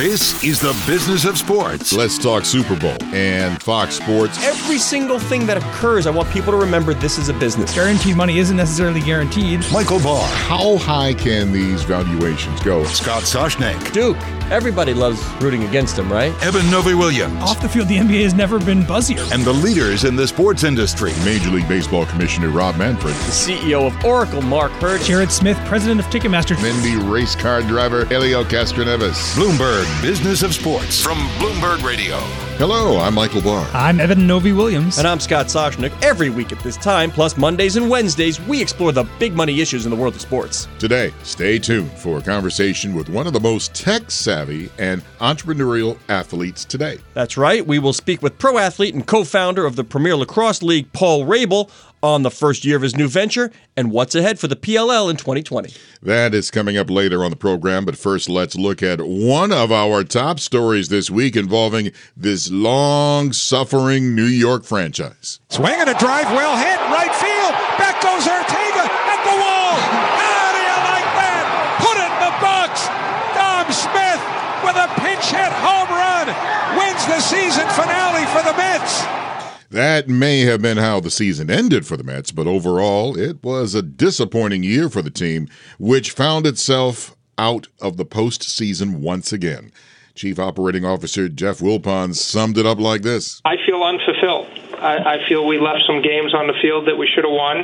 This is the business of sports. Let's talk Super Bowl and Fox Sports. Every single thing that occurs, I want people to remember this is a business. Guaranteed money isn't necessarily guaranteed. Michael Barr, How high can these valuations go? Scott Soshnick, Duke, everybody loves rooting against him, right? Eben Novy-Williams, Off the field, the NBA has never been buzzier. and the leaders in the sports industry. Major League Baseball Commissioner Rob Manfred. The CEO of Oracle, Mark Hurd. Jared Smith, president of Ticketmaster. Indy race car driver Helio Castroneves. Bloomberg Business of Sports from Bloomberg Radio. Hello, I'm Michael Barr. I'm Eben Novy-Williams. And I'm Scott Soshnick. Every week at this time, plus Mondays and Wednesdays, we explore the big money issues in the world of sports. Today, stay tuned for a conversation with one of the most tech savvy and entrepreneurial athletes today. That's right. We will speak with pro athlete and co founder of the Premier Lacrosse League, Paul Rabil, on the first year of his new venture and what's ahead for the PLL in 2020. That is coming up later on the program, but first let's look at one of our top stories this week involving this long suffering New York franchise. Swing and a drive well hit, right field. Back goes Ortega at the wall. How do you like that? Put it in the box. Dom Smith with a pinch hit home run wins the season finale for the Mets. That may have been how the season ended for the Mets, but overall, it was a disappointing year for the team, which found itself out of the postseason once again. Chief Operating Officer Jeff Wilpon summed it up like this. I feel unfulfilled. I, I feel we left some games on the field that we should have won,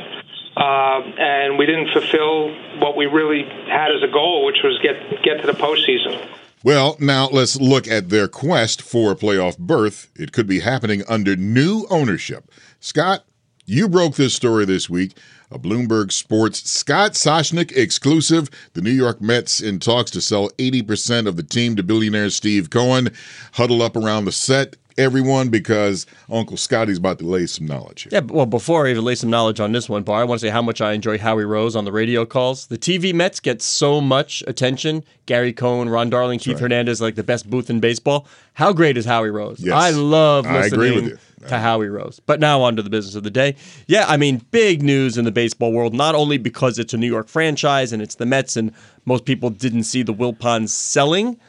uh, and we didn't fulfill what we really had as a goal, which was get get to the postseason. Well, now let's look at their quest for a playoff berth. It could be happening under new ownership. Scott, you broke this story this week. A Bloomberg Sports Scott Soshnick exclusive. The New York Mets in talks to sell 80% of the team to billionaire Steve Cohen. Huddle up around the set, everyone, because Uncle Scotty's about to lay some knowledge here. Yeah, well, before I even lay some knowledge on this one, Barr, I want to say how much I enjoy Howie Rose on the radio calls. The TV Mets get so much attention. Gary Cohen, Ron Darling, Keith Hernandez, like the best booth in baseball. How great is Howie Rose? Yes. I love I listening with to Howie Rose. But now on to the business of the day. Yeah, I mean, big news in the baseball world, not only because it's a New York franchise and it's the Mets, and most people didn't see the Wilpons selling,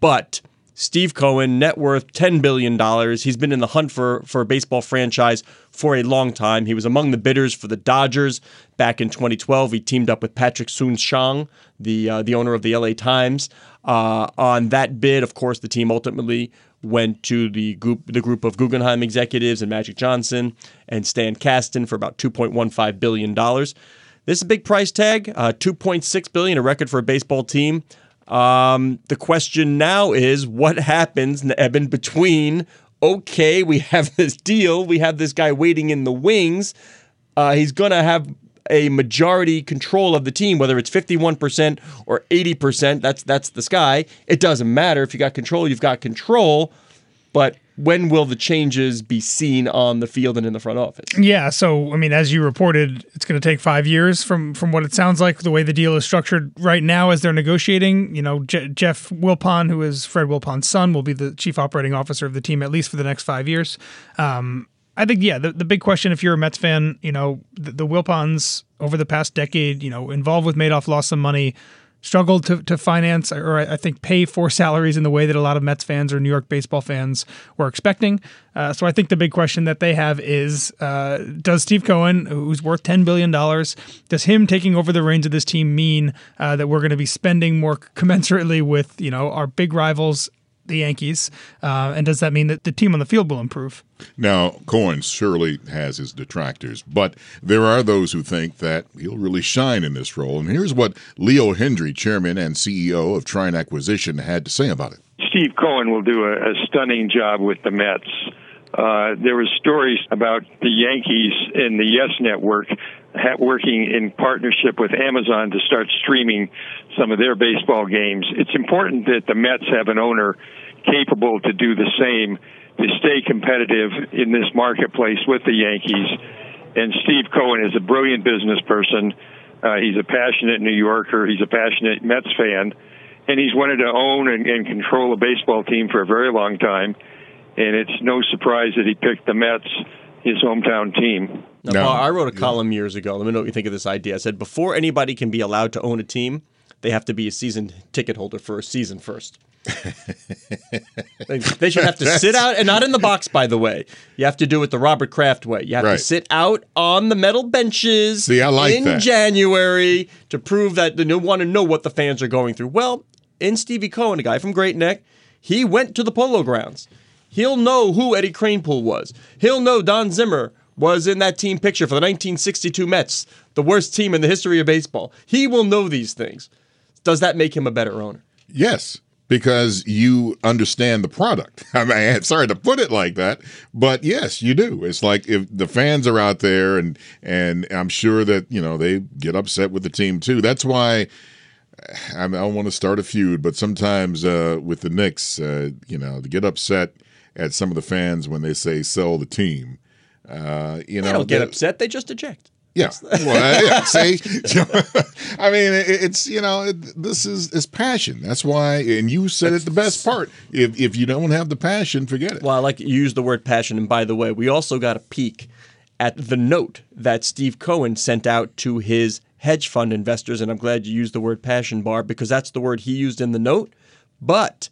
but Steve Cohen, net worth $10 billion. He's been in the hunt for, for a baseball franchise for a long time. He was among the bidders for the Dodgers back in 2012. He teamed up with Patrick Soon-Shiong, the, uh, the owner of the LA Times. Uh, on that bid, of course, the team ultimately went to the group, the group of Guggenheim executives and Magic Johnson and Stan Kasten for about $2.15 billion. This is a big price tag, uh, 2.6 billion, a record for a baseball team. Um, the question now is what happens, Eben, between okay, we have this deal, we have this guy waiting in the wings. Uh, he's going to have a majority control of the team, whether it's 51% or 80%. That's that's the sky. It doesn't matter. If you got control, you've got control. But when will the changes be seen on the field and in the front office? Yeah, so I mean, as you reported, it's going to take five years from from what it sounds like. The way the deal is structured right now, as they're negotiating, you know, Je- Jeff Wilpon, who is Fred Wilpon's son, will be the chief operating officer of the team at least for the next five years. Um, I think, yeah, the, the big question, if you're a Mets fan, you know, the, the Wilpons over the past decade, you know, involved with Madoff, lost some money, struggled to, to finance or I think pay for salaries in the way that a lot of Mets fans or New York baseball fans were expecting. Uh, so I think the big question that they have is uh, does Steve Cohen, who's worth $10 billion, does him taking over the reins of this team mean uh, that we're going to be spending more commensurately with, you know, our big rivals the Yankees? Uh, and does that mean that the team on the field will improve? Now, Cohen surely has his detractors, but there are those who think that he'll really shine in this role. And here's what Leo Hindery, chairman and CEO of Trine Acquisition, had to say about it. Steve Cohen will do a, a stunning job with the Mets. Uh, there was stories about the Yankees and the Yes Network working in partnership with Amazon to start streaming some of their baseball games. It's important that the Mets have an owner capable to do the same to stay competitive in this marketplace with the Yankees. And Steve Cohen is a brilliant business person. Uh, he's a passionate New Yorker. He's a passionate Mets fan. And he's wanted to own and, and control a baseball team for a very long time. And it's no surprise that he picked the Mets, his hometown team. Now, No. Paul, I wrote a column years ago. Let me know what you think of this idea. I said before anybody can be allowed to own a team, they have to be a season ticket holder for a season first. They, they should have to sit out and not in the box. By the way, you have to do it the Robert Kraft way. You have Right. to sit out on the metal benches See, like in that. January to prove that they want to know what the fans are going through. Well, in Stevie Cohen, a guy from Great Neck, he went to the Polo Grounds. He'll know who Eddie Kranepool was. He'll know Don Zimmer was in that team picture for the 1962 Mets, the worst team in the history of baseball. He will know these things. Does that make him a better owner? Yes, because you understand the product. I mean, I'm sorry to put it like that, but yes, you do. It's like if the fans are out there, and and I'm sure that you know they get upset with the team too. That's why. I, mean, I don't want to start a feud, but sometimes uh, with the Knicks, uh, you know, to get upset at some of the fans when they say sell the team. Uh, you know, They don't get upset. They just eject. Yeah. Well, yeah. See, I mean, it, it's you know, it, this is is passion. That's why, and you said it the best part. If if you don't have the passion, forget it. Well, I like you use the word passion. And by the way, we also got a peek at the note that Steve Cohen sent out to his hedge fund investors. And I'm glad you used the word passion, Barr, because that's the word he used in the note. But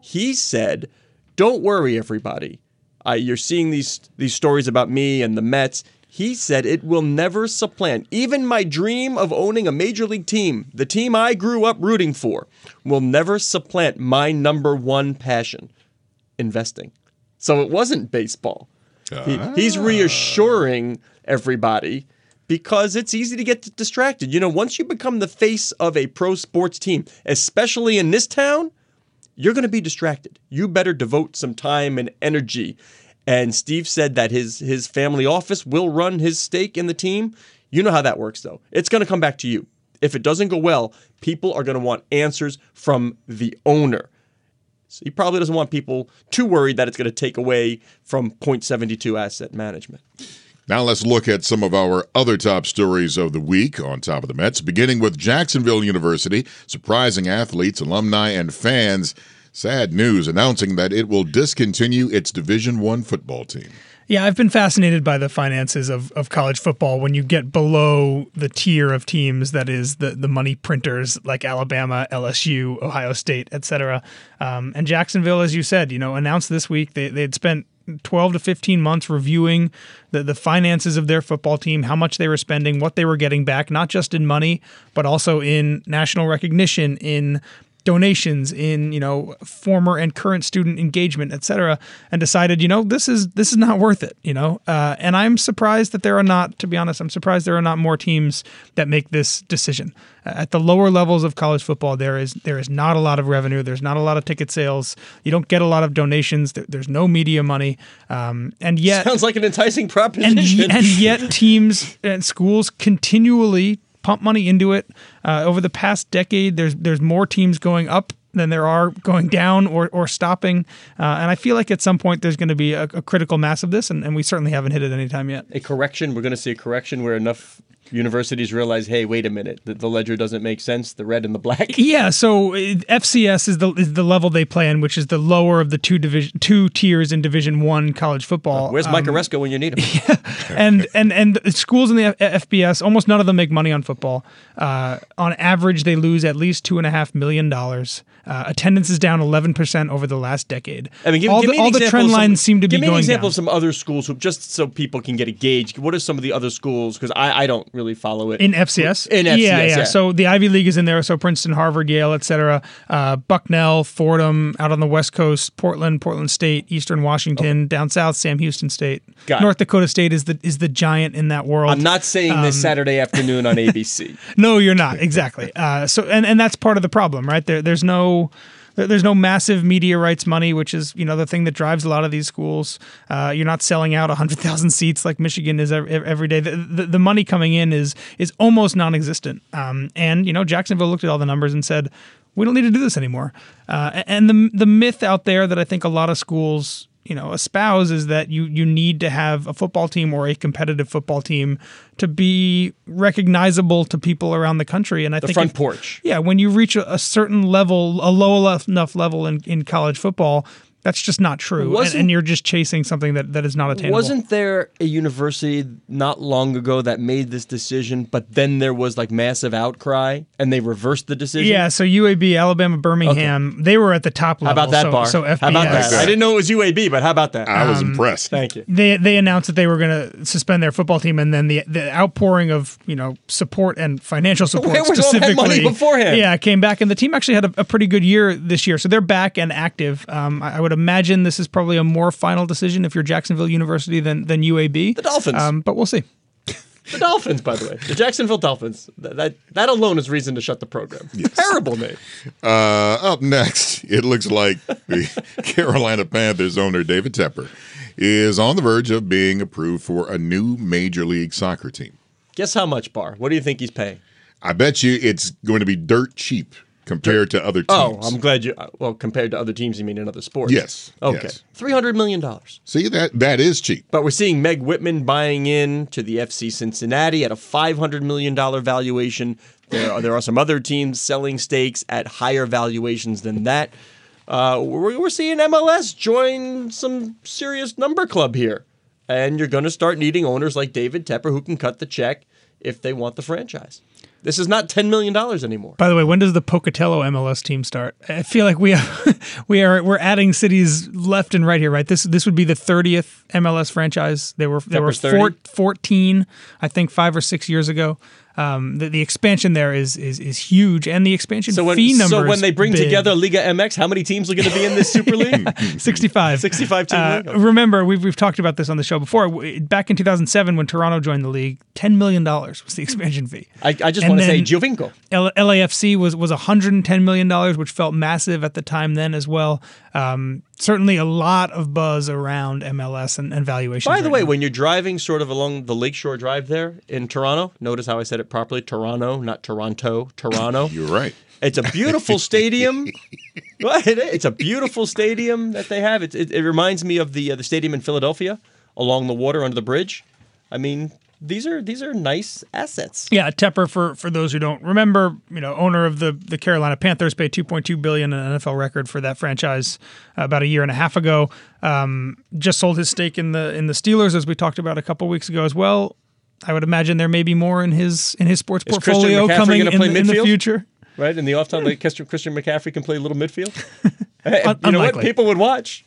he said, "Don't worry, everybody. Uh, you're seeing these these stories about me and the Mets." He said it will never supplant even my dream of owning a major league team, the team I grew up rooting for, will never supplant my number one passion, investing. So it wasn't baseball. He- he's ah. reassuring everybody because it's easy to get distracted. You know, once you become the face of a pro sports team, especially in this town, you're going to be distracted. You better devote some time and energy. And Steve said that his his family office will run his stake in the team. You know how that works though. It's going to come back to you. If it doesn't go well, people are going to want answers from the owner. So he probably doesn't want people too worried that it's going to take away from Point72 asset management. Now let's look at some of our other top stories of the week on top of the Mets, beginning with Jacksonville University, surprising athletes, alumni, and fans. Sad news announcing that it will discontinue its Division One football team. Yeah, I've been fascinated by the finances of, of college football when you get below the tier of teams that is the, the money printers like Alabama, LSU, Ohio State, etc. Um, and Jacksonville, as you said, you know, announced this week they they had spent 12 to 15 months reviewing the, the finances of their football team, how much they were spending, what they were getting back, not just in money, but also in national recognition, in donations in you know former and current student engagement et cetera and decided you know this is this is not worth it you know uh, and i'm surprised that there are not to be honest i'm surprised there are not more teams that make this decision Uh, at the lower levels of college football there is there is not a lot of revenue there's not a lot of ticket sales you don't get a lot of donations there, there's no media money um, and yet Sounds like an enticing and, proposition. and yet teams and schools continually pump money into it. Uh, over the past decade, there's there's more teams going up than there are going down or, or stopping. Uh, and I feel like at some point there's going to be a, a critical mass of this, and, and we certainly haven't hit it any time yet. a correction. We're going to see a correction where enough universities realize, hey, wait a minute, the, the ledger doesn't make sense. The red and the black. Yeah, so uh, FCS is the is the level they play in, which is the lower of the two division two tiers in Division One college football. Where's Mike Um, Aresco when you need him? Yeah, and and and the schools in the F- FBS, almost none of them make money on football. Uh, on average, they lose at least two and a half million dollars. Uh, attendance is down eleven percent over the last decade. I mean, give, all give the, all the trend of some- lines seem to give be me an going example down. of some other schools who, just so people can get a gauge. What are some of the other schools? Because I, I don't really follow it in FCS. In FCS, yeah, yeah. So the Ivy League is in there. So Princeton, Harvard, Yale, etc. Uh, Bucknell, Fordham, out on the West Coast, Portland, Portland State, Eastern Washington, down south, Sam Houston State, Got it. North Dakota State is the is the giant in that world. I'm not saying Um, this Saturday afternoon on ABC. No, you're not exactly. Uh, so, and and that's part of the problem, right? There, there's no. There- There's no massive media rights money, which is you know the thing that drives a lot of these schools. Uh, you're not selling out 100,000 seats like Michigan is every, every day. The, the, the money coming in is is almost non-existent. Um, and you know Jacksonville looked at all the numbers and said, we don't need to do this anymore. Uh, and the the myth out there that I think a lot of schools you know espouse is that you you need to have a football team or a competitive football team to be recognizable to people around the country and I The think front if- porch. yeah when you reach a, a certain level a low enough level in, in college football That's just not true. And, and you're just chasing something that, that is not attainable. Wasn't there a university not long ago that made this decision, but then there was like massive outcry and they reversed the decision? Yeah, so UAB, Alabama, Birmingham, they were at the top level. How level. about that, so, Barr? So FBS, how about that? that. I didn't know it was UAB, but how about that? I was impressed. Thank you. they they announced that they were going to suspend their football team, and then the the outpouring of you know support and financial support Where was all that money beforehand? Yeah, came back, and the team actually had a, a pretty good year this year, so they're back and active. Um, I, I would imagine this is probably a more final decision if you're Jacksonville University than than UAB. The Dolphins. um, but we'll see. The Dolphins, by the way, the Jacksonville Dolphins. That that, that alone is reason to shut the program. Terrible name. Uh, up next, it looks like the Carolina Panthers owner David Tepper is on the verge of being approved for a new Major League Soccer team. Guess how much, Barr? What do you think he's paying? I bet you it's going to be dirt cheap compared to other teams. Oh, I'm glad you. Well, compared to other teams, you mean in other sports? Yes, Okay. yes. Three hundred million dollars. See that that is cheap. But we're seeing Meg Whitman buying in to the FC Cincinnati at a $500 million valuation. There are, there are some other teams selling stakes at higher valuations than that. Uh, we're, we're seeing MLS join some serious number club here. And you're going to start needing owners like David Tepper who can cut the check if they want the franchise. This is not $10 million anymore. By the way, when does the Pocatello MLS team start? I feel like we we are we're adding cities left and right here, right? This this would be the 30th MLS franchise. They were they were Pepper's 30? four, 14, I think 5 or 6 years ago. Um, the, the expansion there is is is huge and the expansion So when, fee number so when they bring big. together Liga MX, how many teams are going to be in this Super League? 65 65 team Uh, remember we've, we've talked about this on the show before back in 2007 when toronto joined the league 10 million dollars was the expansion fee I, I just want to say Giovinco. L- LAFC was was 110 million dollars, which felt massive at the time then as well. Um, certainly a lot of buzz around MLS and, and valuations. By the right way, now. when you're driving sort of along the Lakeshore Drive there in Toronto, notice how I said it properly Toronto, not Toronto, Toronto. You're right. It's a beautiful stadium. Well, it is. It's a beautiful stadium that they have. It, it, it reminds me of the uh, the stadium in Philadelphia along the water under the bridge. I mean, these are these are nice assets. yeah, Tepper for for those who don't remember, you know, owner of the the Carolina Panthers paid 2.2 billion, an NFL record for that franchise uh, about a year and a half ago. Um, just sold his stake in the in the Steelers, as we talked about a couple weeks ago as well. I would imagine there may be more in his in his sports Is portfolio coming in, the- in the future. Right in the off time, like Christian Christian McCaffrey can play a little midfield. Hey, Un- you know what? People would watch.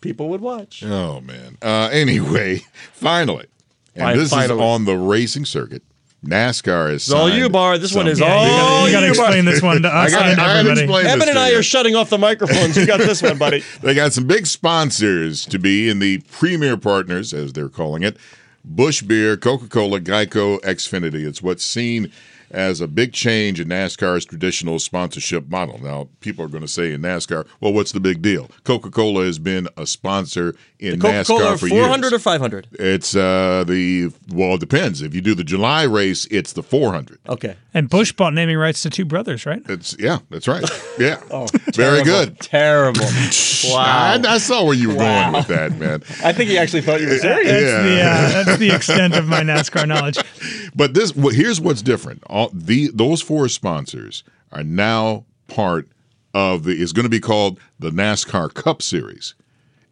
People would watch. Oh man. Uh, anyway, finally, and Fi- this finally. is on the racing circuit. NASCAR is It's all you, Barr. This one is Yeah, all you gotta, you gotta Barr. explain this one to I us got and I gotta everybody. explain Eben and I you. are shutting off the microphones. You got this one, buddy. They got some big sponsors to be in the premier partners, as they're calling it. Busch Beer, Coca Cola, Geico, Xfinity. It's what's seen as a big change in NASCAR's traditional sponsorship model. Now, people are going to say in NASCAR, well, what's the big deal? Coca Cola has been a sponsor in NASCAR. Coca NASCAR Cola, for 400 years. or 500? It's uh, the, well, it depends. If you do the July race, it's the 400. Okay. And Busch bought naming rights to two brothers, right? It's, yeah, that's right. Yeah. Oh, Very Terrible. good. Terrible. wow. I, I saw where you were Wow. going with that, man. I think he actually thought you were serious. Yeah. The, uh, that's the extent of my NASCAR knowledge. But this, well, here's what's different. All the those four sponsors are now part of the. Is going to be called the NASCAR Cup Series,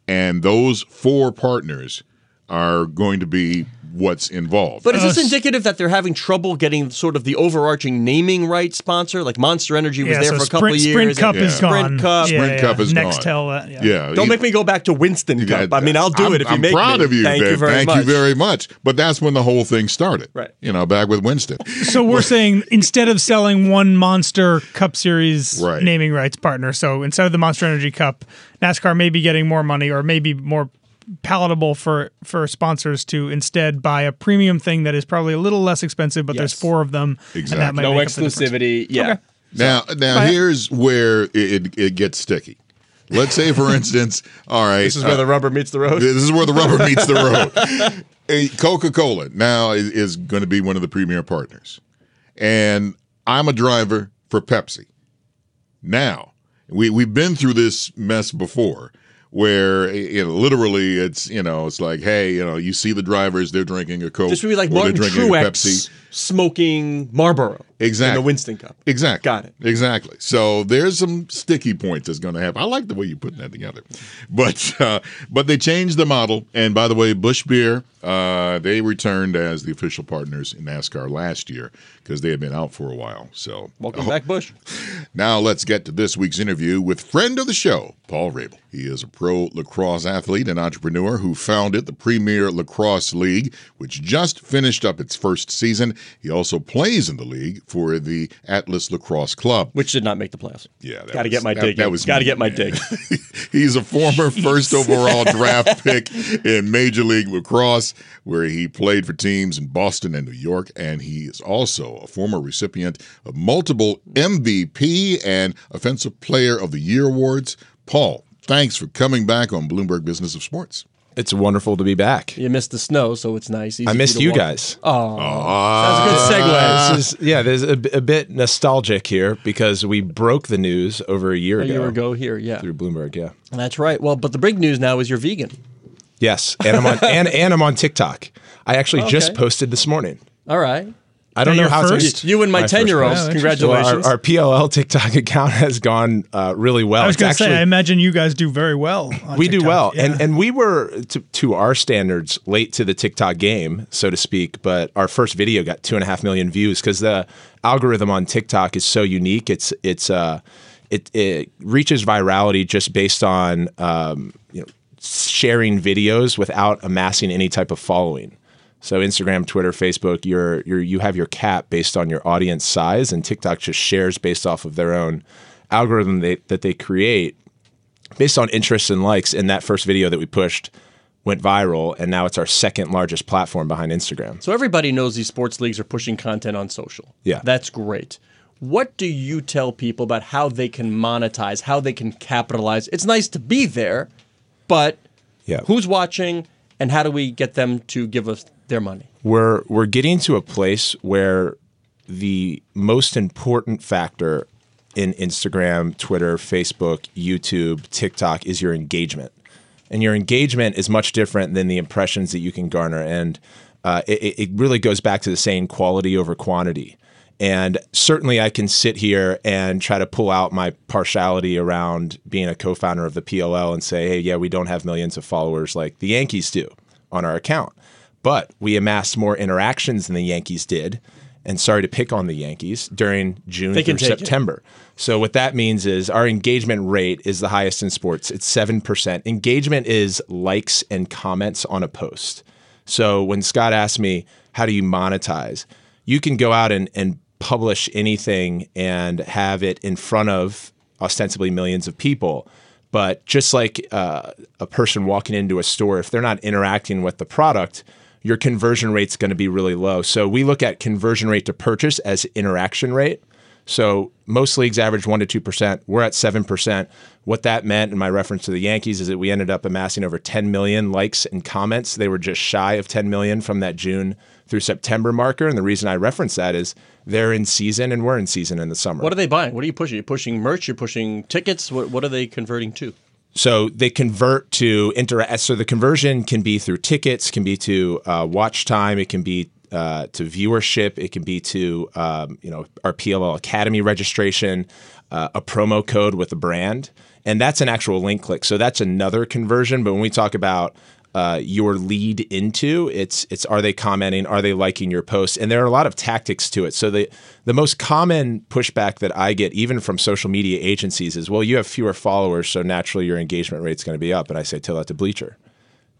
and those four partners are going to be what's involved. But is this Us. indicative that they're having trouble getting sort of the overarching naming right sponsor? Like Monster Energy was Yeah, there so for a couple Sprint, of years. Sprint Cup and is Sprint gone. Cup. Yeah, Sprint yeah. Cup is Nextel, gone. uh, yeah. yeah, Don't make me go back to Winston Yeah, Cup. I mean, I'll do I'm- it if you I'm make proud me. of you. Thank Ben. you very Thank much. you very much. But that's when the whole thing started. Right. You know, back with Winston. So we're saying instead of selling one Monster Cup Series Right. naming rights partner, so instead of the Monster Energy Cup, NASCAR may be getting more money or maybe more palatable for for sponsors to instead buy a premium thing that is probably a little less expensive, but there's four of them. And Exactly. that might No make up the exclusivity. Yeah. Okay. Now, now Right. here's where it, it, it gets sticky. Let's say, for instance, all right, This is where uh, the rubber meets the road. This is where the rubber meets the road. Coca Cola now is, is going to be one of the premier partners. And I'm a driver for Pepsi. Now, we, we've been through this mess before where you know, literally it's, you know, it's like, hey, you know, you see the drivers, they're drinking a Coke. This would be like or they're Martin drinking a Truex smoking Marlboro. Exactly. In the Winston Cup. Exactly. Got it. Exactly. So there's some sticky points that's going to happen. I like the way you're putting that together, but uh, but they changed the model. And by the way, Busch Beer uh, they returned as the official partners in NASCAR last year because they had been out for a while. So Welcome back, Busch. now let's get to this week's interview with friend of the show, Paul Rabil. He is a pro lacrosse athlete and entrepreneur who founded the Premier Lacrosse League, which just finished up its first season. He also plays in the league for the Atlas Lacrosse Club. Which did not make the playoffs. Yeah, got to get my that- dig. that was got to get my dig. He's a former first overall draft pick in Major League Lacrosse, where he played for teams in Boston and New York. And he is also a former recipient of multiple MVP and Offensive Player of the Year awards. Paul, thanks for coming back on Bloomberg Business of Sports. It's wonderful to be back. You missed the snow, so it's nice. Easy I missed you walk. guys. Oh, that's a good segue. Ah. This is yeah. There's a, a bit nostalgic here because we broke the news over a year a ago. year ago here, yeah. through Bloomberg. Yeah. That's right. Well, but the big news now is you're vegan. Yes, and I'm on and, and I'm on TikTok. I actually just posted this morning. All right. I don't know how first? it's You and my first 10 year olds. post. Congratulations. Well, our, our PLL TikTok account has gone uh, really well. I was going to say, I imagine you guys do very well. on we do well, Yeah. and and we were to, to our standards late to the TikTok game, so to speak. But our first video got two and a half million views because the algorithm on TikTok is so unique. It's it's uh it it reaches virality just based on um, you know sharing videos without amassing any type of following. So Instagram, Twitter, Facebook, you're, you have your cap based on your audience size, and TikTok just shares based off of their own algorithm they, that they create based on interests and likes. And that first video that we pushed went viral, and now it's our second largest platform behind Instagram. So everybody knows these sports leagues are pushing content on social. Yeah. That's great. What do you tell people about how they can monetize, how they can capitalize? It's nice to be there, but Yeah. who's watching and how do we get them to give us their money? we're we're getting to a place where the most important factor in Instagram, Twitter, Facebook, YouTube, TikTok is your engagement, and your engagement is much different than the impressions that you can garner, and uh, it, it really goes back to the saying quality over quantity. And certainly, I can sit here and try to pull out my partiality around being a co-founder of the PLL and say, "Hey, yeah, we don't have millions of followers like the Yankees do on our account." But we amassed more interactions than the Yankees did. And sorry to pick on the Yankees during June through take it. September. So what that means is our engagement rate is the highest in sports. It's seven percent. Engagement is likes and comments on a post. So when Scott asked me, "How do you monetize?" You can go out and, and publish anything and have it in front of ostensibly millions of people. But just like uh, a person walking into a store, if they're not interacting with the product, your conversion rate's going to be really low. So we look at conversion rate to purchase as interaction rate. So most leagues average one to two percent. We're at seven percent. What that meant, in my reference to the Yankees, is that we ended up amassing over 10 million likes and comments. They were just shy of 10 million from that June through September marker. And the reason I reference that is they're in season and we're in season in the summer. What are they buying? What are you pushing? You're pushing merch, you're pushing tickets. What, what are they converting to? So they convert to interact. So the conversion can be through tickets, can be to uh, watch time, it can be uh, to viewership, it can be to um, you know our PLL Academy registration, uh, a promo code with a brand, and that's an actual link click. So that's another conversion. But when we talk about uh, your lead into it's it's are they commenting? Are they liking your post? And there are a lot of tactics to it. So the the most common pushback that i get even from social media agencies is well you have fewer followers so naturally your engagement rate's going to be up. And i say tell that to bleacher.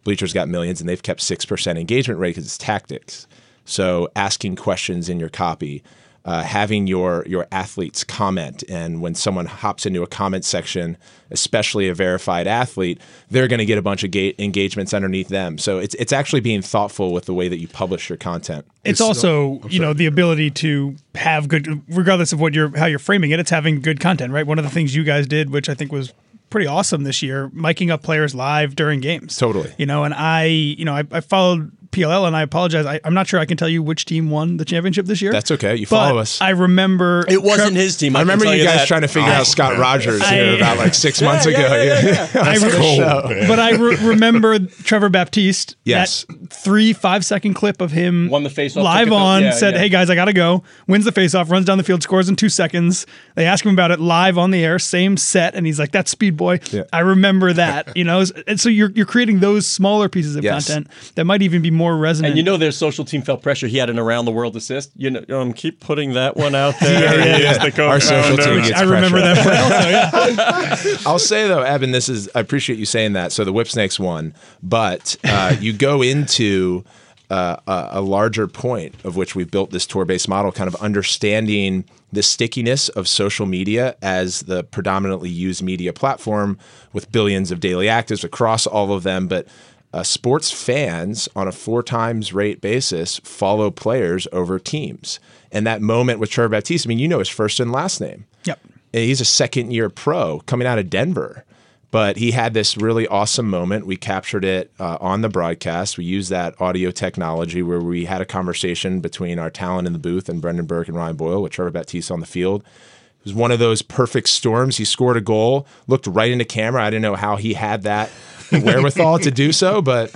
Bleacher's got millions and they've kept 6% engagement rate because it's tactics. So asking questions in your copy uh, having your your athletes comment, and when someone hops into a comment section, especially a verified athlete, they're going to get a bunch of ga- engagements underneath them. So it's it's actually being thoughtful with the way that you publish your content. It's also, you know, the ability to have good, regardless of what you're, how you're framing it. It's having good content, right? One of the things you guys did, which I think was pretty awesome this year, miking up players live during games. Totally. You know, and I, you know, I, I followed PLL, and I apologize. I, I'm not sure I can tell you which team won the championship this year. That's okay. You But follow us. I remember It wasn't Trev- his team. I, I remember tell you guys that. trying to figure out Scott Rogers I- here about like six months yeah, ago. yeah, yeah, yeah. I re- Cold, man. but I re- remember Trevor Baptiste. Yes. That three five second clip of him Won the face-off, live took it to- on. yeah, said, yeah. "Hey guys, I gotta go." Wins the face off, runs down the field, scores in two seconds. They ask him about it live on the air, same set, and he's like, "That's Speed Boy." Yeah. I remember that. You know, and so you're you're creating those smaller pieces of Yes. content that might even be more resonant. And you know, their social team felt pressure. He had an around the world assist. You know, um, keep putting that one out there. Yeah, yeah, yeah. the Our social team gets I remember pressure. that play also. Yeah. I'll say though, Eben, this is I appreciate you saying that. So the Whipsnakes won, but uh, you go into uh, a, a larger point of which we've built this tour-based model, kind of understanding the stickiness of social media as the predominantly used media platform with billions of daily actives across all of them, but. Uh, sports fans on a four times rate basis follow players over teams. And that moment with Trevor Baptiste, I mean, you know his first and last name. Yep. He's a second year pro coming out of Denver. But he had this really awesome moment. We captured it uh, on the broadcast. We used that audio technology where we had a conversation between our talent in the booth and Brendan Burke and Ryan Boyle with Trevor Baptiste on the field. It was one of those perfect storms. He scored a goal, looked right into camera. I didn't know how he had that wherewithal to do so, but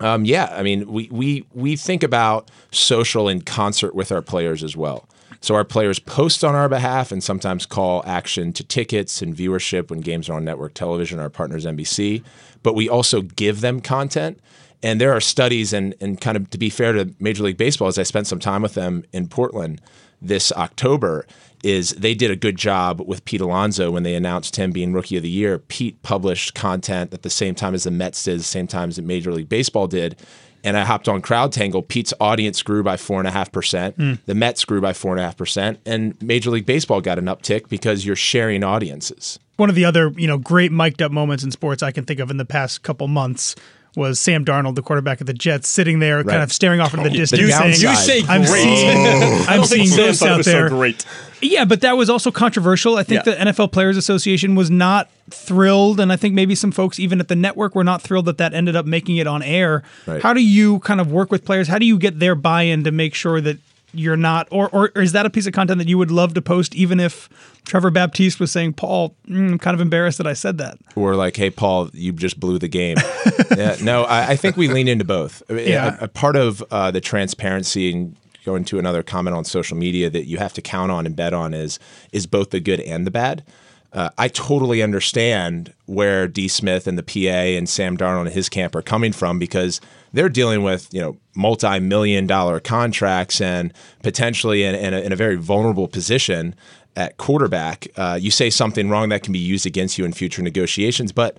um, yeah, I mean, we, we we think about social in concert with our players as well. So our players post on our behalf and sometimes call action to tickets and viewership when games are on network television, our partners NBC. But we also give them content. And there are studies, and, and kind of to be fair to Major League Baseball, as I spent some time with them in Portland this October, is they did a good job with Pete Alonso when they announced him being Rookie of the Year. Pete published content at the same time as the Mets did, the same time as Major League Baseball did. And I hopped on CrowdTangle. Pete's audience grew by four and a half percent. Hmm. The Mets grew by four and a half percent, and Major League Baseball got an uptick because you're sharing audiences. One of the other, you know, great mic'd up moments in sports I can think of in the past couple months was Sam Darnold, the quarterback of the Jets, sitting there, kind of staring off into the oh, distance, the saying. You say I'm great. seeing, I oh. I'm seeing Sam ghosts out there. So great. Yeah, but that was also controversial. I think Yeah. the NFL Players Association was not thrilled, and I think maybe some folks, even at the network, were not thrilled that that ended up making it on air. Right. How do you kind of work with players? How do you get their buy-in to make sure that you're not, or, or is that a piece of content that you would love to post, even if Trevor Baptiste was saying, "Paul, mm, I'm kind of embarrassed that I said that." or like, "Hey, Paul, you just blew the game." yeah, no, I, I think we lean into both. Yeah. a, a part of uh, the transparency and going to another comment on social media that you have to count on and bet on is is both the good and the bad. Uh, I totally understand where D. Smith and the PA and Sam Darnold and his camp are coming from because they're dealing with you know multi-million dollar contracts and potentially in, in, a, in a very vulnerable position at quarterback. Uh, you say something wrong that can be used against you in future negotiations, but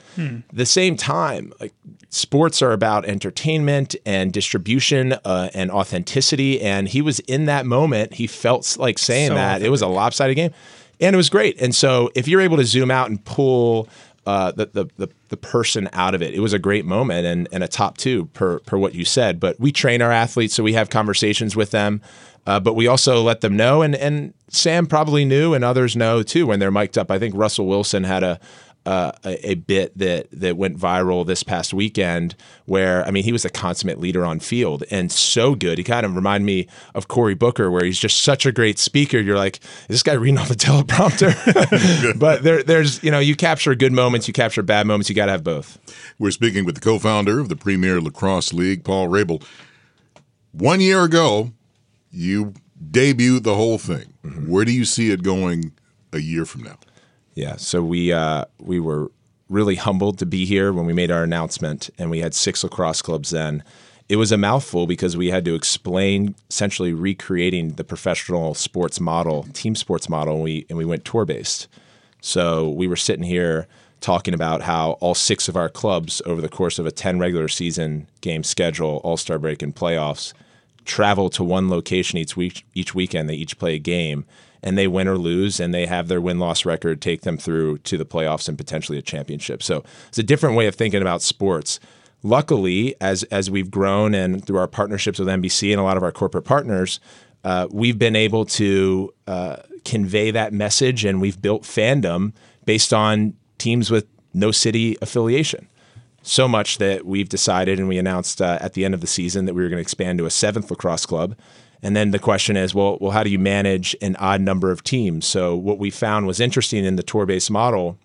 at the same time, like sports are about entertainment and distribution uh, and authenticity. And he was in that moment. He felt like saying So that it was a lopsided game, and it was great. And so if you're able to zoom out and pull. Uh, the, the the the person out of it. It was a great moment and, and a top two per per what you said. But we train our athletes, so we have conversations with them. Uh, but we also let them know, and and Sam probably knew, and others know too when they're mic'd up. I think Russell Wilson had a uh, a, a bit that that went viral this past weekend, where I mean he was a consummate leader on field and so good. He kind of reminded me of Cory Booker, where he's just such a great speaker. You're like, is this guy reading off the teleprompter? but there, there's you know you capture good moments, you capture bad moments. You got to have both. We're speaking with the co-founder of the Premier Lacrosse League, Paul Rabil. One year ago, you debuted the whole thing. Where do you see it going a year from now? Yeah, so we uh, we were really humbled to be here when we made our announcement, and we had six lacrosse clubs then. It was a mouthful because we had to explain essentially recreating the professional sports model, team sports model, and we and we went tour based. So we were sitting here talking about how all six of our clubs over the course of a 10 regular season game schedule, all-star break and playoffs, travel to one location each week each weekend. They each play a game and they win or lose and they have their win-loss record take them through to the playoffs and potentially a championship. So it's a different way of thinking about sports. Luckily, as as we've grown and through our partnerships with NBC and a lot of our corporate partners, uh, we've been able to uh, convey that message, and we've built fandom based on teams with no city affiliation. so much that we've decided and we announced uh, at the end of the season that we were going to expand to a seventh lacrosse club. And then the question is, well, well, how do you manage an odd number of teams? So what we found was interesting in the tour-based model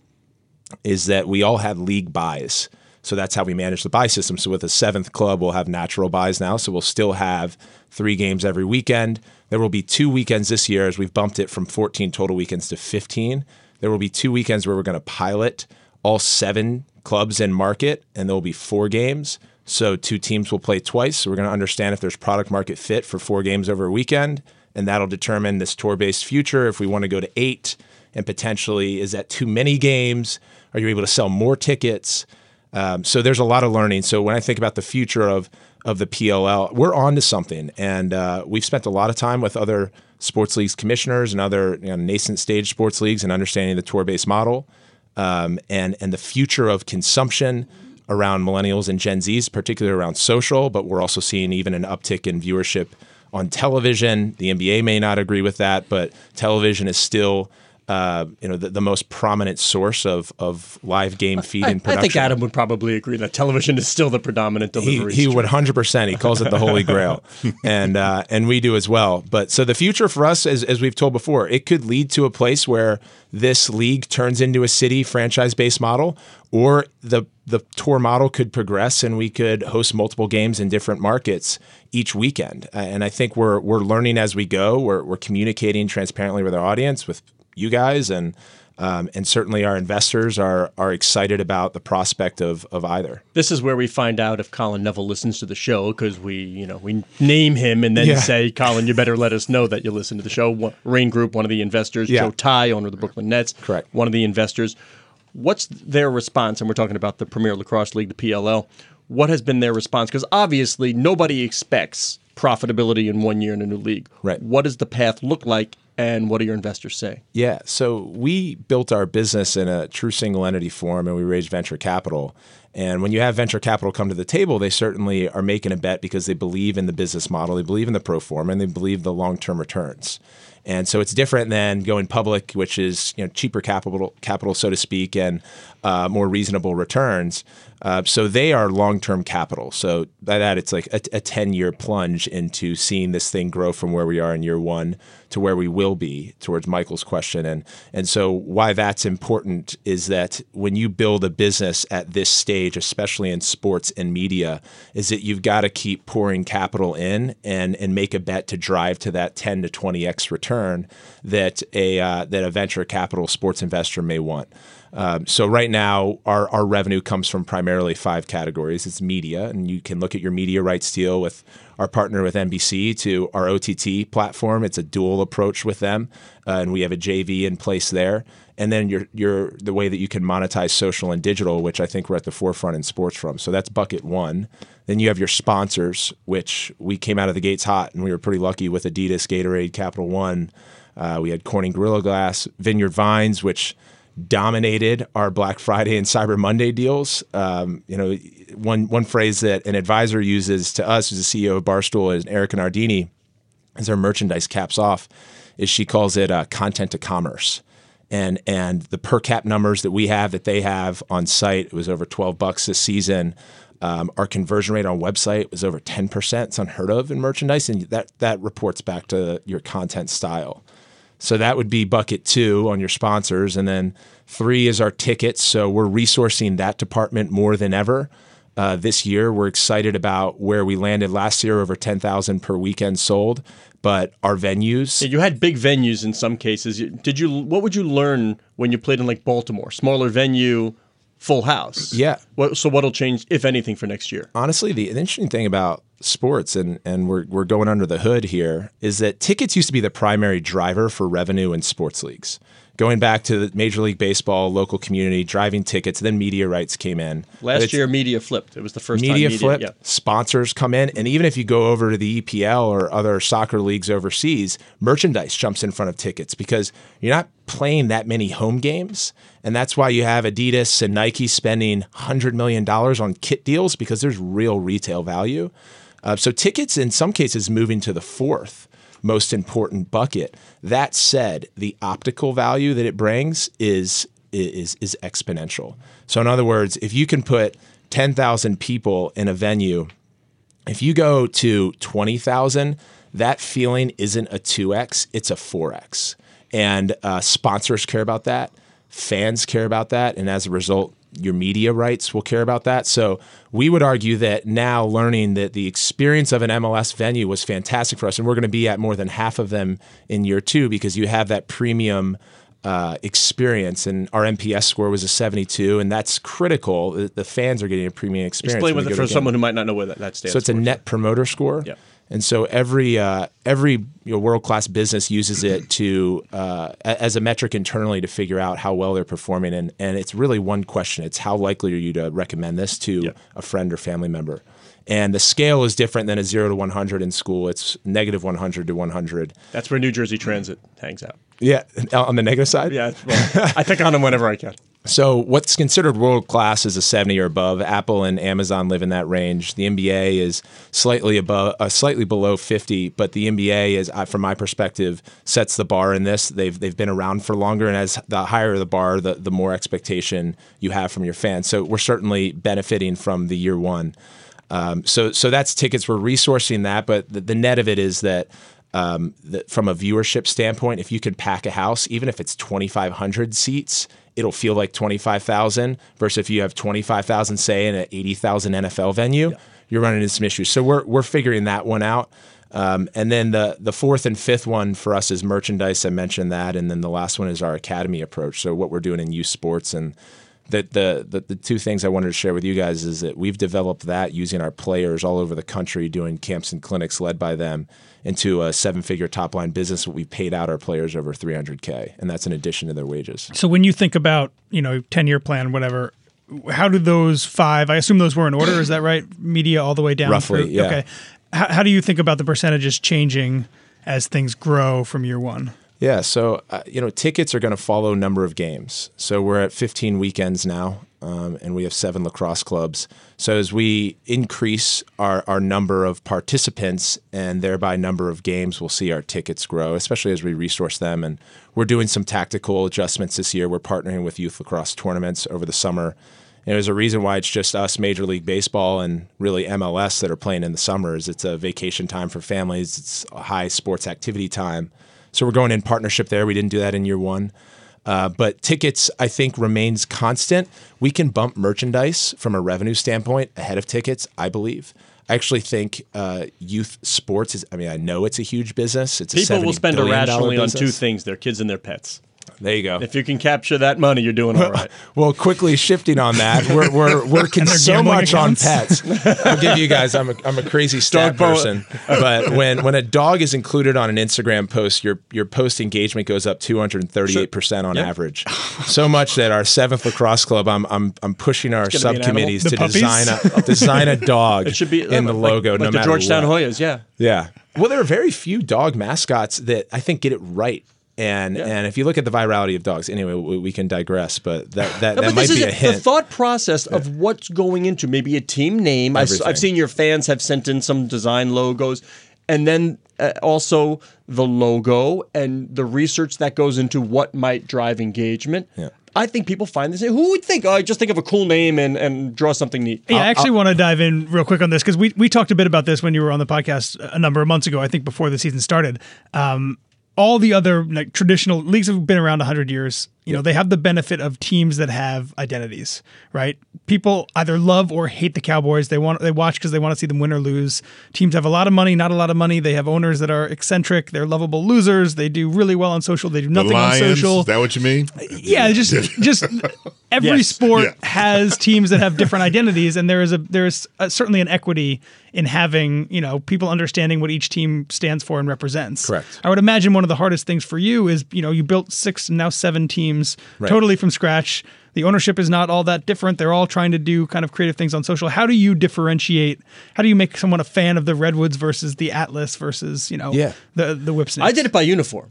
is that we all had league buys. So that's how we manage the buy system. So with a seventh club, we'll have natural buys now. So we'll still have three games every weekend. There will be two weekends this year as we've bumped it from 14 total weekends to 15. There will be two weekends where we're going to pilot all seven clubs in market, and there will be four games. So two teams will play twice. So we're going to understand if there's product market fit for four games over a weekend, and that'll determine this tour-based future. If we want to go to eight, and potentially is that too many games? Are you able to sell more tickets? Um, so there's a lot of learning. So when I think about the future of of the PLL, we're on to something, and uh, we've spent a lot of time with other sports leagues commissioners and other you know, nascent stage sports leagues and understanding the tour-based model um, and and the future of consumption around millennials and Gen Zs, particularly around social. But we're also seeing even an uptick in viewership on television. The NBA may not agree with that, but television is still uh, you know, the, the, most prominent source of, of live game feed I, and production. I think Adam would probably agree that television is still the predominant delivery. He, he would 100%. He calls it the holy grail. and, uh, and we do as well. But so the future for us, as, as we've told before, it could lead to a place where this league turns into a city franchise based model, or the, the tour model could progress and we could host multiple games in different markets each weekend. And I think we're, we're learning as we go. We're, we're communicating transparently with our audience, with you guys and um, and certainly our investors are are excited about the prospect of of either. This is where we find out if Colin Neville listens to the show because we you know we name him and then yeah. say Colin, you better let us know that you listen to the show. Raine Group, one of the investors, yeah. Joe Tsai, owner of the Brooklyn Nets, correct, one of the investors. What's their response? And we're talking about the Premier Lacrosse League, the PLL. What has been their response? Because obviously nobody expects profitability in one year in a new league. Right. What does the path look like and what do your investors say? Yeah, so we built our business in a true single entity form and we raised venture capital. And when you have venture capital come to the table, they certainly are making a bet because they believe in the business model, they believe in the pro forma, and they believe the long term returns. And so it's different than going public, which is you know cheaper capital, capital so to speak, and uh, more reasonable returns. Uh, so they are long-term capital. So by that, it's like a, a 10-year plunge into seeing this thing grow from where we are in year one to where we will be. Towards Michael's question, and and so why that's important is that when you build a business at this stage, especially in sports and media, is that you've got to keep pouring capital in and and make a bet to drive to that 10 to 20x return that a uh, that a venture capital sports investor may want. Um, so right now, our, our revenue comes from primarily five categories. It's media, and you can look at your media rights deal with our partner with NBC to our OTT platform. It's a dual approach with them, uh, and we have a JV in place there. And then your your the way that you can monetize social and digital, which I think we're at the forefront in sports from. So that's bucket one. Then you have your sponsors, which we came out of the gates hot, and we were pretty lucky with Adidas, Gatorade, Capital One. Uh, we had Corning Gorilla Glass, Vineyard Vines, which dominated our Black Friday and Cyber Monday deals. Um, you know, one one phrase that an advisor uses to us, as the CEO of Barstool, is Erika Nardini, as our merchandise caps off, is she calls it uh, content to commerce. And and the per cap numbers that we have that they have on site, it was over twelve bucks this season. Um, our conversion rate on website was over ten percent. It's unheard of in merchandise, and that that reports back to your content style. So that would be bucket two on your sponsors. And then three is our tickets. So we're resourcing that department more than ever. Uh, this year, we're excited about where we landed last year, over 10,000 per weekend sold. But our venues. Yeah, you had big venues in some cases. Did you? What would you learn when you played in like Baltimore, smaller venue, full house? Yeah. What, so what'll change, if anything, for next year? Honestly, the, the interesting thing about sports and and we're we're going under the hood here is that tickets used to be the primary driver for revenue in sports leagues. Going back to the Major League Baseball, local community, driving tickets, then media rights came in. Last year, media flipped. It was the first media time media flipped. Yeah. Sponsors come in, and even if you go over to the EPL or other soccer leagues overseas, merchandise jumps in front of tickets because you're not playing that many home games, and that's why you have Adidas and Nike spending hundred million dollars on kit deals because there's real retail value. Uh, so tickets, in some cases, moving to the fourth most important bucket. That said, the optical value that it brings is is is exponential. So in other words, if you can put 10,000 people in a venue, if you go to 20,000, that feeling isn't a 2x, it's a 4x. And uh, sponsors care about that, fans care about that, and as a result, your media rights will care about that. So we would argue that now learning that the experience of an MLS venue was fantastic for us, and we're going to be at more than half of them in year two because you have that premium uh, experience, and our NPS score was a 72, and that's critical. The, the fans are getting a premium experience. Explain with it for to a game. someone who might not know what that, that stands So it's a net promoter score. Yeah. And so every uh, every you know, world class business uses it to uh, as a metric internally to figure out how well they're performing, and and it's really one question: it's how likely are you to recommend this to Yeah. a friend or family member? And the scale is different than a zero to one hundred in school. It's negative one hundred to one hundred. That's where New Jersey Transit hangs out. Yeah, on the negative side. Yeah, well, I pick on them whenever I can. So what's considered world class is a 70 or above. Apple and Amazon live in that range. The NBA is slightly above, uh, slightly below 50, but the NBA is, uh, from my perspective, sets the bar in this. They've they've been around for longer, and as the higher the bar, the the more expectation you have from your fans. So we're certainly benefiting from the year one. Um, so so that's tickets. We're resourcing that, but the, the net of it is that. Um, that from a viewership standpoint, if you can pack a house, even if it's 2,500 seats, it'll feel like 25,000 versus if you have 25,000, say, in an 80,000 NFL venue, you're running into some issues. So we're, we're figuring that one out. Um, and then the, the fourth and fifth one for us is merchandise. I mentioned that. And then the last one is our academy approach. So what we're doing in youth sports and the, the, the, the two things I wanted to share with you guys is that we've developed that using our players all over the country doing camps and clinics led by them into a seven figure top line business. We've paid out our players over 300K, and that's in addition to their wages. So when you think about, you know, 10 year plan, whatever, how do those five, I assume those were in order, is that right? Media all the way down? Roughly, through- yeah. Okay. How, how do you think about the percentages changing as things grow from year one? Yeah, so uh, you know, tickets are going to follow number of games. So we're at 15 weekends now, um, and we have seven lacrosse clubs. So as we increase our, our number of participants and thereby number of games, we'll see our tickets grow, especially as we resource them. And we're doing some tactical adjustments this year. We're partnering with youth lacrosse tournaments over the summer. And there's a reason why it's just us, Major League Baseball, and really MLS that are playing in the summers. It's a vacation time for families. It's a high sports activity time. So we're going in partnership there. We didn't do that in year one. Uh, but tickets, I think, remains constant. We can bump merchandise from a revenue standpoint ahead of tickets, I believe. I actually think uh, youth sports is, I mean, I know it's a huge business. It's a People will $70 spend irrationally on two things their kids and their pets. There you go. If you can capture that money, you're doing all right. Well, quickly shifting on that, we're, we're working their so gambling much on pets. I'll give you guys, I'm a, I'm a crazy stat Dog person, but when, when a dog is included on an Instagram post, your, your post engagement goes up 238% on Yeah. average. So much that our seventh lacrosse club, I'm, I'm, I'm pushing our gonna an subcommittees to puppies? design a, design a dog It should be in the like- logo, like no the matter Georgetown what. Hoyas. Yeah, Yeah. Well, there are very few dog mascots that I think get it right. And and if you look at the virality of dogs, anyway, we, we can digress, but that that, No, that but might this be is a it. hint. The thought process of what's going into maybe a team name. I've, I've seen your fans have sent in some design logos, and then uh, also the logo and the research that goes into what might drive engagement. Yeah. I think people find this. Who would think? Oh, I just think of a cool name and, and draw something neat. Yeah, I actually want to dive in real quick on this because we, we talked a bit about this when you were on the podcast a number of months ago, I think before the season started. Um, all the other like traditional leagues have been around 100 years. You know, they have the benefit of teams that have identities, right? People either love or hate the Cowboys. They want they watch because they want to see them win or lose. Teams have a lot of money, not a lot of money. They have owners that are eccentric. They're lovable losers. They do really well on social. They do The nothing on social is that what you mean? yeah, just just every Yes. sport Yeah. has teams that have different identities, and there is a there's a, certainly an equity in having you know people understanding what each team stands for and represents. Correct. I would imagine one of the hardest things for you is you know you built six now seven teams Right. totally from scratch. The ownership is not all that different. They're all trying to do kind of creative things on social. How do you differentiate? How do you make someone a fan of the Redwoods versus the Atlas versus you know Yeah. the the Whipsnakes? I did it by uniform.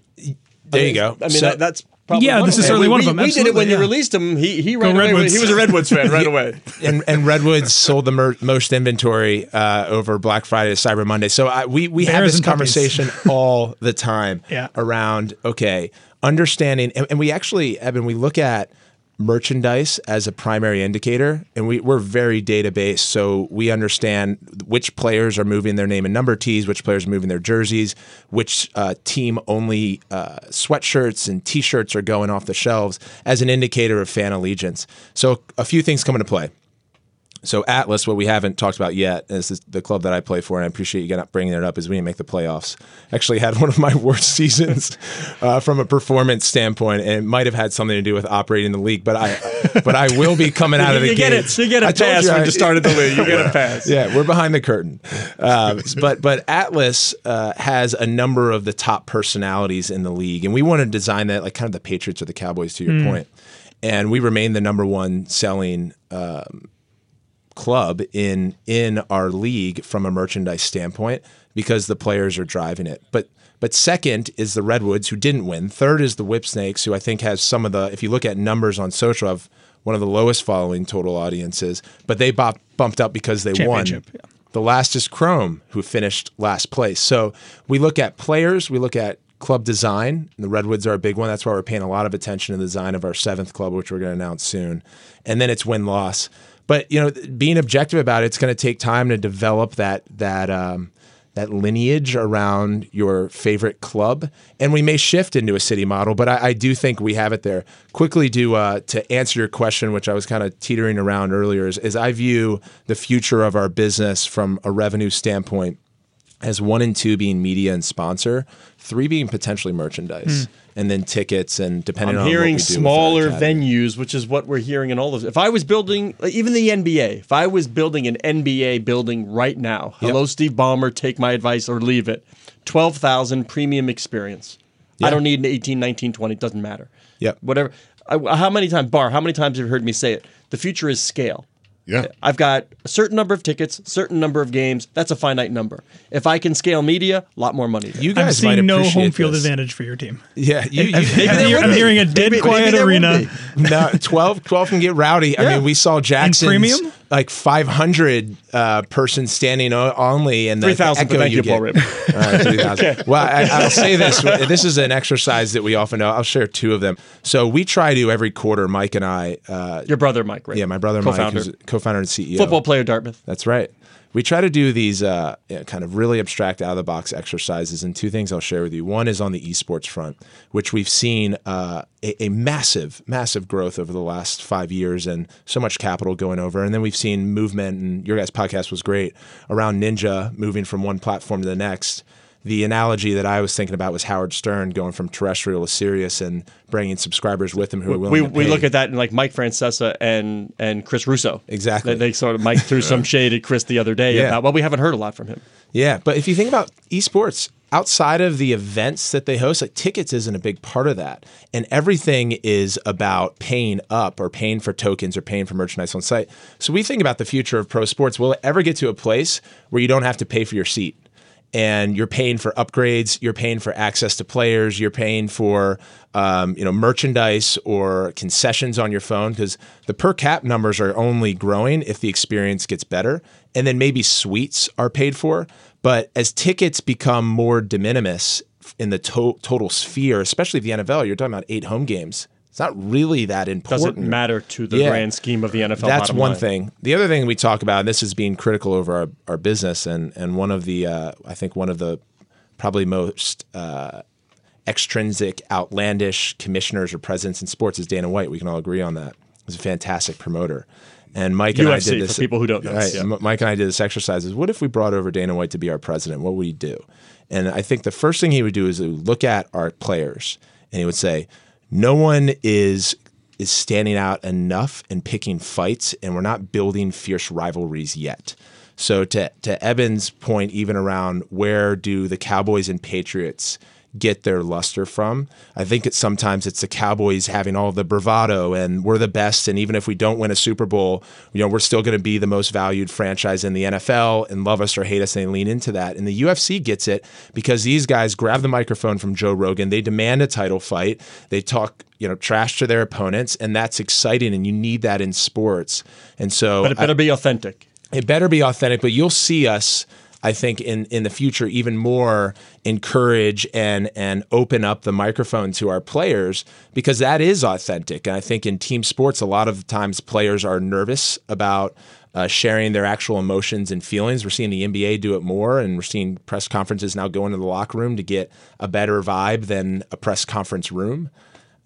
there you go. I mean, So- that, that's probably Yeah, one this of is them. certainly one of we- them. We did it when Absolutely, you released him. He he ran away. with- He was a Redwoods fan right away. and, and Redwoods sold the mer- most inventory uh, over Black Friday to Cyber Monday. So I, we we have this conversation all the time Yeah. around okay understanding, and, and we actually, Eben, we look at merchandise as a primary indicator, and we, we're very database, so we understand which players are moving their name and number tees, which players are moving their jerseys, which uh, team only uh, sweatshirts and T-shirts are going off the shelves as an indicator of fan allegiance. So a few things come into play. So Atlas, what we haven't talked about yet, is the club that I play for, and I appreciate you bringing it up, is we didn't make the playoffs. Actually, had one of my worst seasons uh, from a performance standpoint, and it might have had something to do with operating the league. But I, but I will be coming out of the you gate. Get it, you get a I pass you when I- you started the league. You get a pass. yeah, we're behind the curtain. Uh, but but Atlas uh, has a number of the top personalities in the league, and we want to design that like kind of the Patriots or the Cowboys, to your point. And we remain the number one selling um, club in in our league from a merchandise standpoint because the players are driving it. But but second is the Redwoods who didn't win. Third is the Whipsnakes who I think has some of the if you look at numbers on social have one of the lowest following total audiences, but they bop, bumped up because they won. Yeah. The last is Chrome who finished last place. So we look at players, we look at club design. And the Redwoods are a big one. That's why we're paying a lot of attention to the design of our seventh club, which we're going to announce soon. And then it's win loss. But you know, being objective about it, it's going to take time to develop that that um, that lineage around your favorite club, and we may shift into a city model. But I, I do think we have it there. Quickly, to uh, to answer your question, which I was kind of teetering around earlier, is, is I view the future of our business from a revenue standpoint as one and two being media and sponsor, three being potentially merchandise, and then tickets and depending I'm on hearing what we do smaller venues, which is what we're hearing in all of. If I was building, even the NBA, if I was building an NBA building right now, hello, Steve Ballmer, take my advice or leave it. Twelve thousand premium experience. I don't need an 18, 19, 20. It doesn't matter. Yeah. Whatever. I, how many times, Barr? How many times have you heard me say it? The future is scale. Yeah. I've got a certain number of tickets, certain number of games. That's a finite number. If I can scale media, a lot more money. there. You I'm guys might seeing no home field this. advantage for your team. Yeah, you, you, I'm, I'm hearing a dead Maybe- quiet maybe arena. no, 12, 12 can get rowdy. I mean, we saw Jackson's premium? Like 500 uh, person standing o- only, and the 3,000, echo thank you, get. Paul Raymond. All right, 3,000. Well, I, I'll say this. This is an exercise that we often do. I'll share two of them. So we try to every quarter, Mike and I, uh, Your brother, Mike, right? yeah, my brother co-founder, Mike, who's co-founder and CEO. football player, Dartmouth. That's right. We try to do these uh, kind of really abstract, out of the box exercises, and two things I'll share with you. One is on the esports front, which we've seen uh, a, a massive, massive growth over the last five years, and so much capital going over. And then we've seen movement, and your guys' podcast was great around Ninja moving from one platform to the next. The analogy that I was thinking about was Howard Stern going from terrestrial to Sirius and bringing subscribers with him who are willing We, to we look at that and like Mike Francesa and and Chris Russo. Exactly. They, they sort of Mike threw some shade at Chris the other day Yeah. about well, we haven't heard a lot from him. Yeah, but if you think about esports outside of the events that they host, like tickets isn't a big part of that. And everything is about paying up or paying for tokens or paying for merchandise on site. So we think about the future of pro sports. Will it ever get to a place where you don't have to pay for your seat? And you're paying for upgrades, you're paying for access to players, you're paying for um, you know merchandise or concessions on your phone because the per cap numbers are only growing if the experience gets better, and then maybe suites are paid for. But as tickets become more de minimis in the to- total sphere, especially the NFL, you're talking about eight home games. It's not really that important. Doesn't matter to the Yeah. grand scheme of the NFL. That's one line. thing. The other thing we talk about, and this is being critical over our, our business, and and one of the uh, I think one of the probably most uh, extrinsic, outlandish commissioners or presidents in sports is Dana White. We can all agree on that. He's a fantastic promoter. And Mike and I did this. for people who don't know. Right, Yeah. Mike and I did this exercise. Is what if we brought over Dana White to be our president? What would he do? And I think the first thing he would do is look at our players and he would say, "No one is is standing out enough and picking fights, and we're not building fierce rivalries yet." So to to Eben's point, even around where do the Cowboys and Patriots get their luster from? I think it's sometimes it's the Cowboys having all the bravado and we're the best, and even if we don't win a Super Bowl, you know we're still going to be the most valued franchise in the NFL, and love us or hate us, and they lean into that. And the UFC gets it because these guys grab the microphone from Joe Rogan, they demand a title fight, they talk you know trash to their opponents, and that's exciting, and you need that in sports. And so But it better be authentic. it better be authentic, but you'll see us. I think in in the future even more encourage and and open up the microphone to our players because that is authentic. And I think in team sports, a lot of times players are nervous about uh, sharing their actual emotions and feelings. We're seeing the NBA do it more, and we're seeing press conferences now go into the locker room to get a better vibe than a press conference room.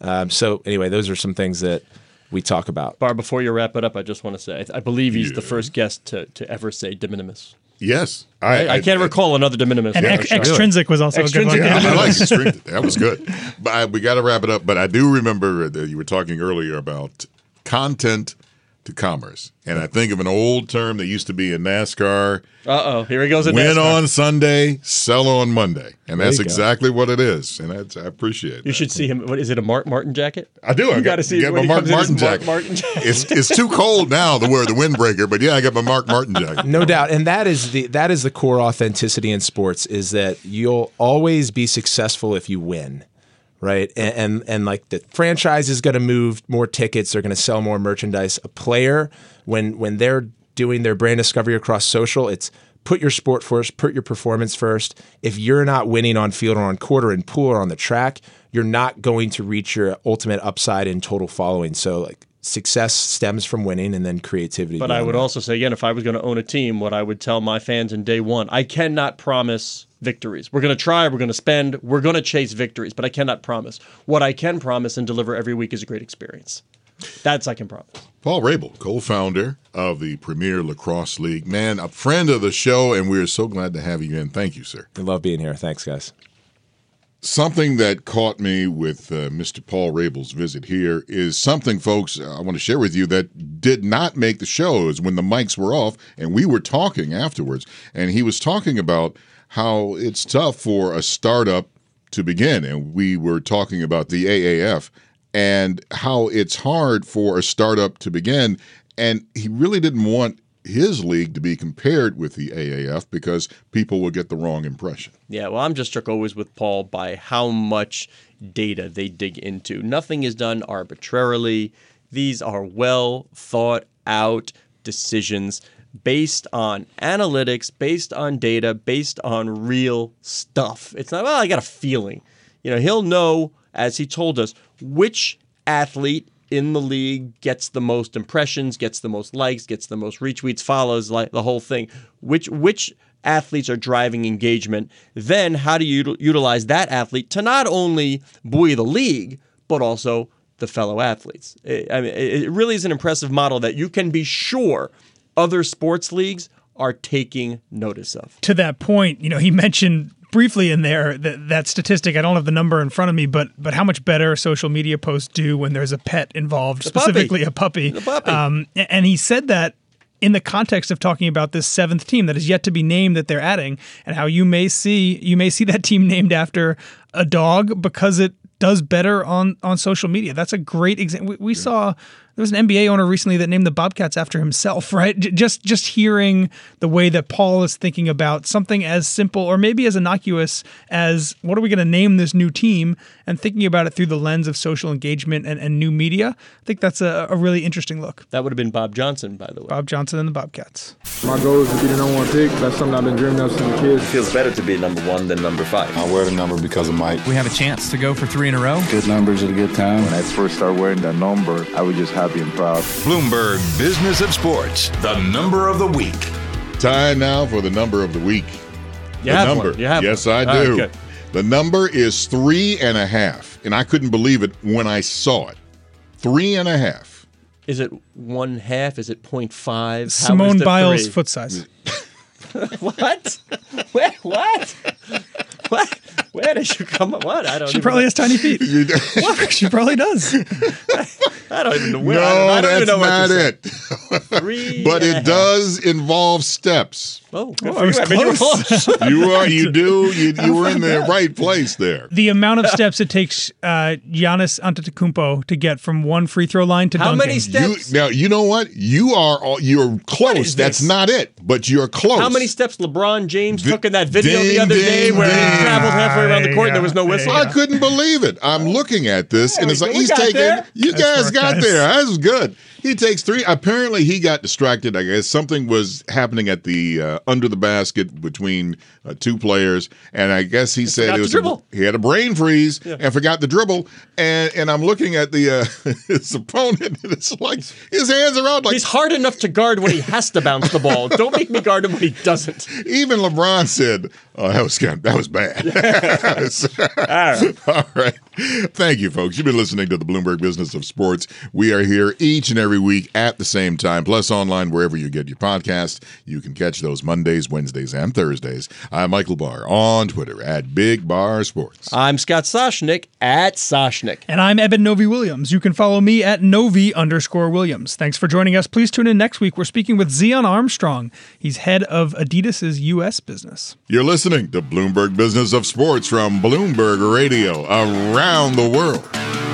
Um, so anyway, those are some things that we talk about. Barr, before you wrap it up, I just want to say I, I believe he's the first guest to, to ever say de minimis. Yes, I, I, can't recall another de minimis. And on ex- extrinsic was also Extrinsic a good one. Yeah, I like minimis. extreme. That was good. But I, we got to wrap it up. But I do remember that you were talking earlier about content to commerce, and I think of an old term that used to be in NASCAR: Uh oh, here he goes. "Win NASCAR. on Sunday, sell on Monday," and that's you go. exactly what it is. And that's, I appreciate. You that. should see him. What is it? A Mark Martin jacket? I do. I You got gotta see get my Mark comes in his Martin Mark. Martin jacket. It's it's too cold now to wear the windbreaker, but yeah, I got my Mark Martin jacket. No doubt, and that is the that is the core authenticity in sports is that you'll always be successful if you win, right? And and, and like the franchise is going to move more tickets, they're going to sell more merchandise. A player when when they're doing their brand discovery across social, it's put your sport first, put your performance first. If you're not winning on field or on court or in pool or on the track, you're not going to reach your ultimate upside in total following. So like success stems from winning and then creativity. But I would that. also say again, if I was going to own a team, what I would tell my fans in day one, I cannot promise victories. We're going to try, we're going to spend, we're going to chase victories, but I cannot promise. What I can promise and deliver every week is a great experience. That's I can promise. Paul Rabil, co-founder of the Premier Lacrosse League, man, a friend of the show, and we are so glad to have you in. Thank you, sir. I love being here. Thanks, guys. Something that caught me with uh, Mr. Paul Rabil's visit here is something, folks, I want to share with you that did not make the shows when the mics were off and we were talking afterwards. And he was talking about how it's tough for a startup to begin. And we were talking about the AAF and how it's hard for a startup to begin. And he really didn't want his league to be compared with the AAF because people will get the wrong impression. Yeah, well, I'm just struck always with Paul by how much data they dig into. Nothing is done arbitrarily. These are well thought out decisions based on analytics, based on data, based on real stuff. It's not, well, I got a feeling. You know, he'll know, as he told us, which athlete in the league gets the most impressions, gets the most likes, gets the most retweets, follows, like the whole thing. Which which athletes are driving engagement? Then how do you utilize that athlete to not only buoy the league but also the fellow athletes? I mean, it really is an impressive model that you can be sure other sports leagues are taking notice of. to that point, you know, he mentioned briefly in there that that statistic. I don't have the number in front of me, but but how much better social media posts do when there's a pet involved, puppy. specifically a puppy. The puppy. Um, and he said that in the context of talking about this seventh team that is yet to be named that they're adding, and how you may see you may see that team named after a dog because it does better on on social media. That's a great example. We, we saw there was an NBA owner recently that named the Bobcats after himself, right? J- just just hearing the way that Paul is thinking about something as simple or maybe as innocuous as what are we going to name this new team and thinking about it through the lens of social engagement and, and new media. I think that's a, a really interesting look. That would have been Bob Johnson, by the way. Bob Johnson and the Bobcats. My goal is to be the number one pick. That's something I've been dreaming of since I was a kid. It feels better to be number one than number five. I wear the number because of Mike. We have a chance to go for three in a row. Good numbers at a good time. When I first started wearing that number, I would just happy and proud. Bloomberg Business of Sports, the number of the week. Time now for the number of the week. You the have number. one. You have yes, one. I do. good. the number is three and a half, and I couldn't believe it when I saw it. Three and a half. Is it one half? Is it 0.5? How is Simone the Biles' three? foot size. What? Where, what? What? Where did you come up? What? I don't. She even probably know. has tiny feet. she probably does. I don't even know where. no, I don't, I don't even that's know not to it. Three but and a it does involve steps. Oh, good Oh, for I was you. I mean, you were close. close. You are, you do, you, you were in the right place there. the amount of steps it takes uh, Giannis Antetokounmpo to get from one free throw line to How dunking. many You, steps? now you know what? You are all, you're close. is That's this? not it, but you're close. How many steps LeBron James Di- took in that video the ding, other day ding, where he traveled halfway around the court and there was no whistle? I couldn't believe it. I'm looking at this, and it's like go. We he's got taking. there. You Nice guys got guys. there. That was good. He takes three. Apparently, he got distracted. I guess something was happening at the uh, under the basket between uh, two players, and I guess he said it was dribble. he had a brain freeze and forgot the dribble. And and I'm looking at the uh, his opponent, and it's like his hands are out. Like He's hard enough to guard when he has to bounce the ball. Don't make me guard him when he doesn't. even LeBron said, "Oh, that was kind that was bad." All right. Thank you, folks. You've been listening to the Bloomberg Business of Sports. We are here each and every week at the same time, plus online wherever you get your podcast. You can catch those Mondays, Wednesdays, and Thursdays. I'm Michael Barr on Twitter at Big Bar Sports. I'm Scott Soshnick at Soshnick. And I'm Eben Novy-Williams. You can follow me at Novi underscore Williams. Thanks for joining us. Please tune in next week. We're speaking with Zion Armstrong. He's head of Adidas's U.S. business. You're listening to Bloomberg Business of Sports from Bloomberg Radio around the world.